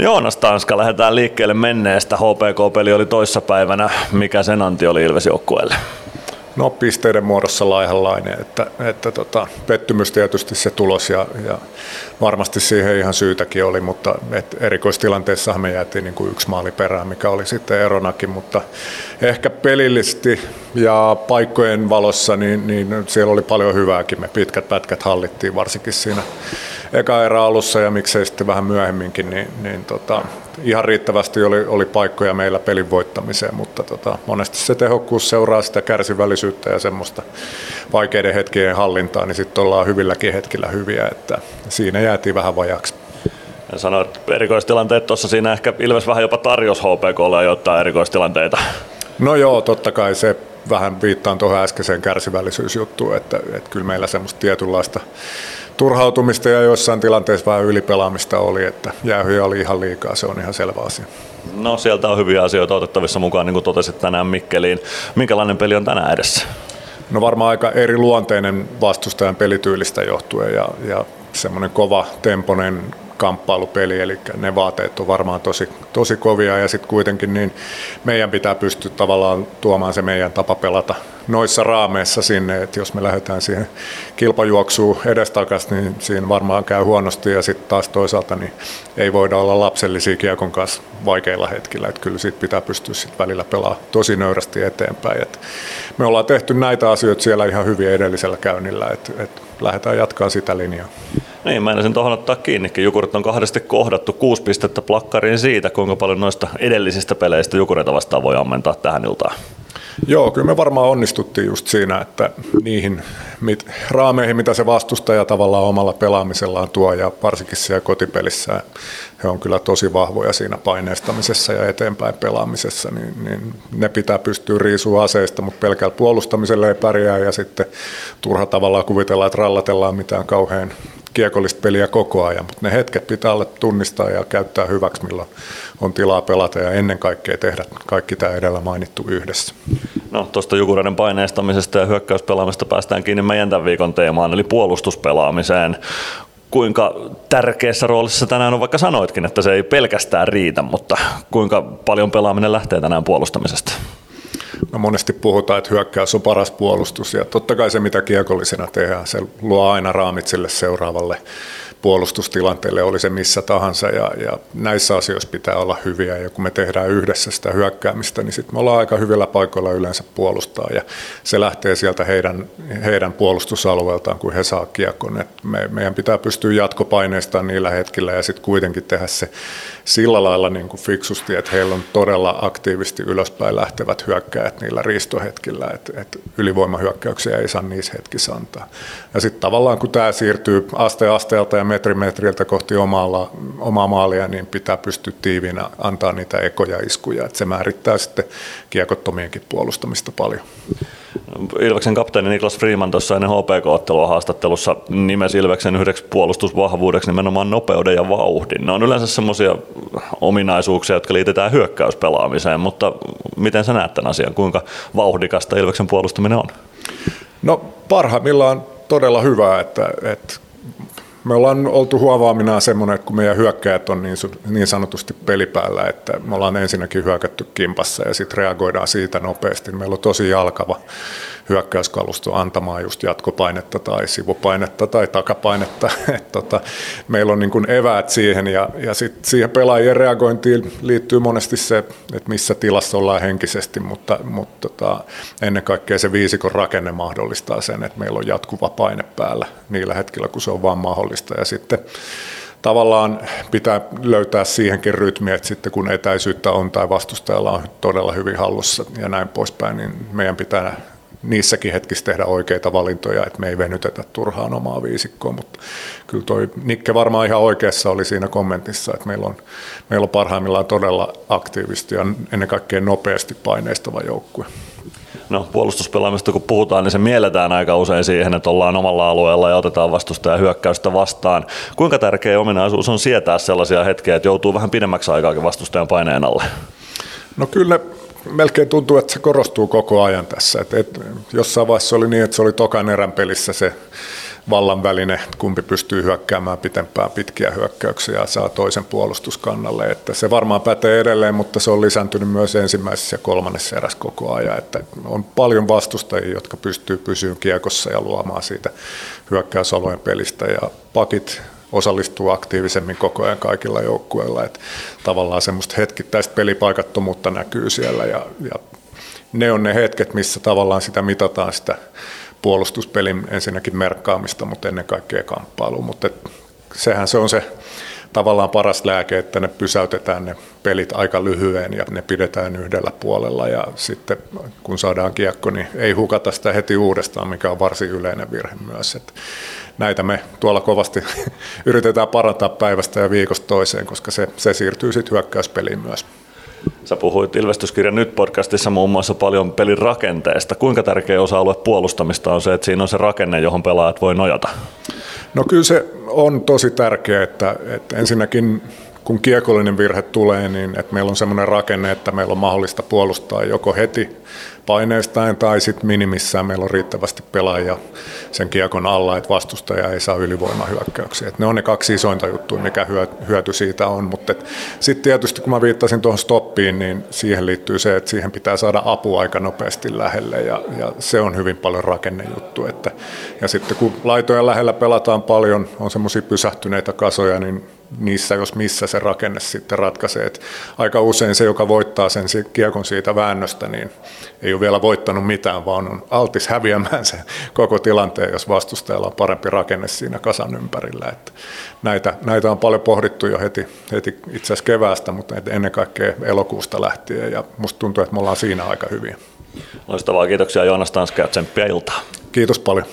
Joonas Tanska, lähdetään liikkeelle menneestä. HPK-peli oli toissapäivänä. Mikä sen anti oli Ilves joukkueelle? No pisteiden muodossa laihanlainen, että, että tota, pettymys tietysti se tulos ja, ja varmasti siihen ihan syytäkin oli, mutta et erikoistilanteessa me jäätiin niin kuin yksi maali perään, mikä oli sitten eronakin, mutta ehkä pelillisesti ja paikkojen valossa niin, niin siellä oli paljon hyvääkin, me pitkät pätkät hallittiin varsinkin siinä eka erä alussa ja miksei sitten vähän myöhemminkin, niin, niin tota, ihan riittävästi oli, oli paikkoja meillä pelin voittamiseen, mutta tota, monesti se tehokkuus seuraa sitä kärsivällisyyttä ja semmoista vaikeiden hetkien hallintaa, niin sitten ollaan hyvilläkin hetkillä hyviä, että siinä jäätiin vähän vajaksi. Ja sanoit erikoistilanteet tuossa siinä ehkä Ilves vähän jopa tarjos HPKlle jotain erikoistilanteita. No joo, totta kai se vähän viittaan tuohon äskeiseen kärsivällisyysjuttuun, että, että kyllä meillä semmoista tietynlaista turhautumista ja joissain tilanteissa vähän ylipelaamista oli, että jäähyjä oli ihan liikaa, se on ihan selvä asia. No sieltä on hyviä asioita otettavissa mukaan, niin kuin totesit tänään Mikkeliin. Minkälainen peli on tänään edessä? No varmaan aika eri luonteinen vastustajan pelityylistä johtuen ja, ja semmoinen kova temponen kamppailupeli, eli ne vaateet on varmaan tosi, tosi kovia ja sitten kuitenkin niin meidän pitää pystyä tavallaan tuomaan se meidän tapa pelata noissa raameissa sinne, että jos me lähdetään siihen kilpajuoksuun edestakaisin, niin siinä varmaan käy huonosti ja sitten taas toisaalta niin ei voida olla lapsellisia kiekon kanssa vaikeilla hetkillä, että kyllä siitä pitää pystyä sitten välillä pelaamaan tosi nöyrästi eteenpäin. Et me ollaan tehty näitä asioita siellä ihan hyvin edellisellä käynnillä, että et lähdetään jatkaa sitä linjaa. Niin, mä en tuohon ottaa kiinnikin. Jukurit on kahdesti kohdattu kuusi pistettä plakkariin siitä, kuinka paljon noista edellisistä peleistä Jukureita vastaan voi ammentaa tähän iltaan. Joo, kyllä me varmaan onnistuttiin just siinä, että niihin mit, raameihin, mitä se vastustaja tavallaan omalla pelaamisellaan tuo ja varsinkin siellä kotipelissä he on kyllä tosi vahvoja siinä paineistamisessa ja eteenpäin pelaamisessa, niin, niin ne pitää pystyä riisua aseista, mutta pelkällä puolustamisella ei pärjää ja sitten turha tavallaan kuvitella, että rallatellaan mitään kauhean kiekollista peliä koko ajan, mutta ne hetket pitää olla tunnistaa ja käyttää hyväksi, milloin on tilaa pelata ja ennen kaikkea tehdä kaikki tämä edellä mainittu yhdessä. No tuosta Jukureiden paineistamisesta ja hyökkäyspelaamista päästään kiinni meidän tämän viikon teemaan, eli puolustuspelaamiseen. Kuinka tärkeässä roolissa tänään on, vaikka sanoitkin, että se ei pelkästään riitä, mutta kuinka paljon pelaaminen lähtee tänään puolustamisesta? No monesti puhutaan, että hyökkäys on paras puolustus ja totta kai se mitä kiekollisena tehdään, se luo aina raamit sille seuraavalle puolustustilanteelle, oli se missä tahansa. Ja, ja näissä asioissa pitää olla hyviä ja kun me tehdään yhdessä sitä hyökkäämistä, niin sitten me ollaan aika hyvillä paikoilla yleensä puolustaa ja se lähtee sieltä heidän, heidän puolustusalueeltaan, kun he saa kiekon. Et me, meidän pitää pystyä jatkopaineistaan niillä hetkillä ja sitten kuitenkin tehdä se sillä lailla niin kuin fiksusti, että heillä on todella aktiivisesti ylöspäin lähtevät hyökkäjät niillä riistohetkillä, että, että ylivoimahyökkäyksiä ei saa niissä hetkissä antaa. Ja sitten tavallaan kun tämä siirtyy aste asteelta ja metri metriltä kohti omaa, omaa maalia, niin pitää pystyä tiiviinä antaa niitä ekoja iskuja, että se määrittää sitten kiekottomienkin puolustamista paljon. Ilveksen kapteeni Niklas Freeman tuossa ennen HPK-ottelua haastattelussa nimesi Ilveksen yhdeksi puolustusvahvuudeksi nimenomaan nopeuden ja vauhdin. Ne on yleensä semmoisia ominaisuuksia, jotka liitetään hyökkäyspelaamiseen, mutta miten sä näet tämän asian? Kuinka vauhdikasta Ilveksen puolustaminen on? No parhaimmillaan todella hyvää, että, että me ollaan oltu huovaaminaan semmoinen, että kun meidän hyökkäjät on niin, niin sanotusti pelipäällä, että me ollaan ensinnäkin hyökätty kimpassa ja sitten reagoidaan siitä nopeasti. Meillä on tosi jalkava hyökkäyskalusto antamaan just jatkopainetta tai sivupainetta tai takapainetta. Et tota, meillä on niin kuin eväät siihen ja, ja sit siihen pelaajien reagointiin liittyy monesti se, että missä tilassa ollaan henkisesti, mutta, mutta tota, ennen kaikkea se viisikon rakenne mahdollistaa sen, että meillä on jatkuva paine päällä niillä hetkillä, kun se on vaan mahdollista. Ja sitten tavallaan pitää löytää siihenkin rytmi, että sitten kun etäisyyttä on tai vastustajalla on todella hyvin hallussa ja näin poispäin, niin meidän pitää niissäkin hetkissä tehdä oikeita valintoja, että me ei venytetä turhaan omaa viisikkoa, mutta kyllä toi Nikke varmaan ihan oikeassa oli siinä kommentissa, että meillä on, meillä on parhaimmillaan todella aktiivisesti ja ennen kaikkea nopeasti paineistava joukkue. No puolustuspelaamista kun puhutaan, niin se mielletään aika usein siihen, että ollaan omalla alueella ja otetaan vastustaja hyökkäystä vastaan. Kuinka tärkeä ominaisuus on sietää sellaisia hetkiä, että joutuu vähän pidemmäksi aikaakin vastustajan paineen alle? No kyllä melkein tuntuu, että se korostuu koko ajan tässä. Et, et, jossain vaiheessa oli niin, että se oli tokan erän pelissä se vallan väline, kumpi pystyy hyökkäämään pitempään pitkiä hyökkäyksiä ja saa toisen puolustuskannalle. Että se varmaan pätee edelleen, mutta se on lisääntynyt myös ensimmäisessä ja kolmannessa erässä koko ajan. Että on paljon vastustajia, jotka pystyy pysyä kiekossa ja luomaan siitä hyökkäysalojen pelistä ja pakit osallistuu aktiivisemmin koko ajan kaikilla joukkueilla. Että tavallaan semmoista hetkittäistä pelipaikattomuutta näkyy siellä ja, ja ne on ne hetket, missä tavallaan sitä mitataan sitä puolustuspelin ensinnäkin merkkaamista, mutta ennen kaikkea kamppailu. Mutta sehän se on se tavallaan paras lääke, että ne pysäytetään ne pelit aika lyhyen ja ne pidetään yhdellä puolella ja sitten kun saadaan kiekko, niin ei hukata sitä heti uudestaan, mikä on varsin yleinen virhe myös. Että näitä me tuolla kovasti yritetään parantaa päivästä ja viikosta toiseen, koska se, se siirtyy sitten hyökkäyspeliin myös. Sä puhuit Ilvestyskirjan nyt podcastissa muun muassa paljon pelin rakenteesta. Kuinka tärkeä osa-alue puolustamista on se, että siinä on se rakenne, johon pelaajat voi nojata? No kyllä se on tosi tärkeää, että, että ensinnäkin kun kiekollinen virhe tulee, niin että meillä on semmoinen rakenne, että meillä on mahdollista puolustaa joko heti paineistaan tai sitten minimissään meillä on riittävästi pelaajia sen kiekon alla, että vastustaja ei saa ylivoimahyökkäyksiä. Et ne on ne kaksi isointa juttua, mikä hyöty siitä on, mutta sitten tietysti kun mä viittasin tuohon stoppiin, niin siihen liittyy se, että siihen pitää saada apua aika nopeasti lähelle ja, ja se on hyvin paljon rakennejuttu. Että, ja sitten kun laitojen lähellä pelataan paljon, on semmoisia pysähtyneitä kasoja, niin niissä, jos missä se rakenne sitten ratkaisee. Et aika usein se, joka voittaa sen kiekon siitä väännöstä, niin ei ole vielä voittanut mitään, vaan on altis häviämään sen koko tilanteen, jos vastustajalla on parempi rakenne siinä kasan ympärillä. Et näitä, näitä on paljon pohdittu jo heti, heti itse asiassa keväästä, mutta ennen kaikkea elokuusta lähtien, ja musta tuntuu, että me ollaan siinä aika hyviä. Loistavaa, kiitoksia Joonas Tanska ja tsemppiä iltaa. Kiitos paljon.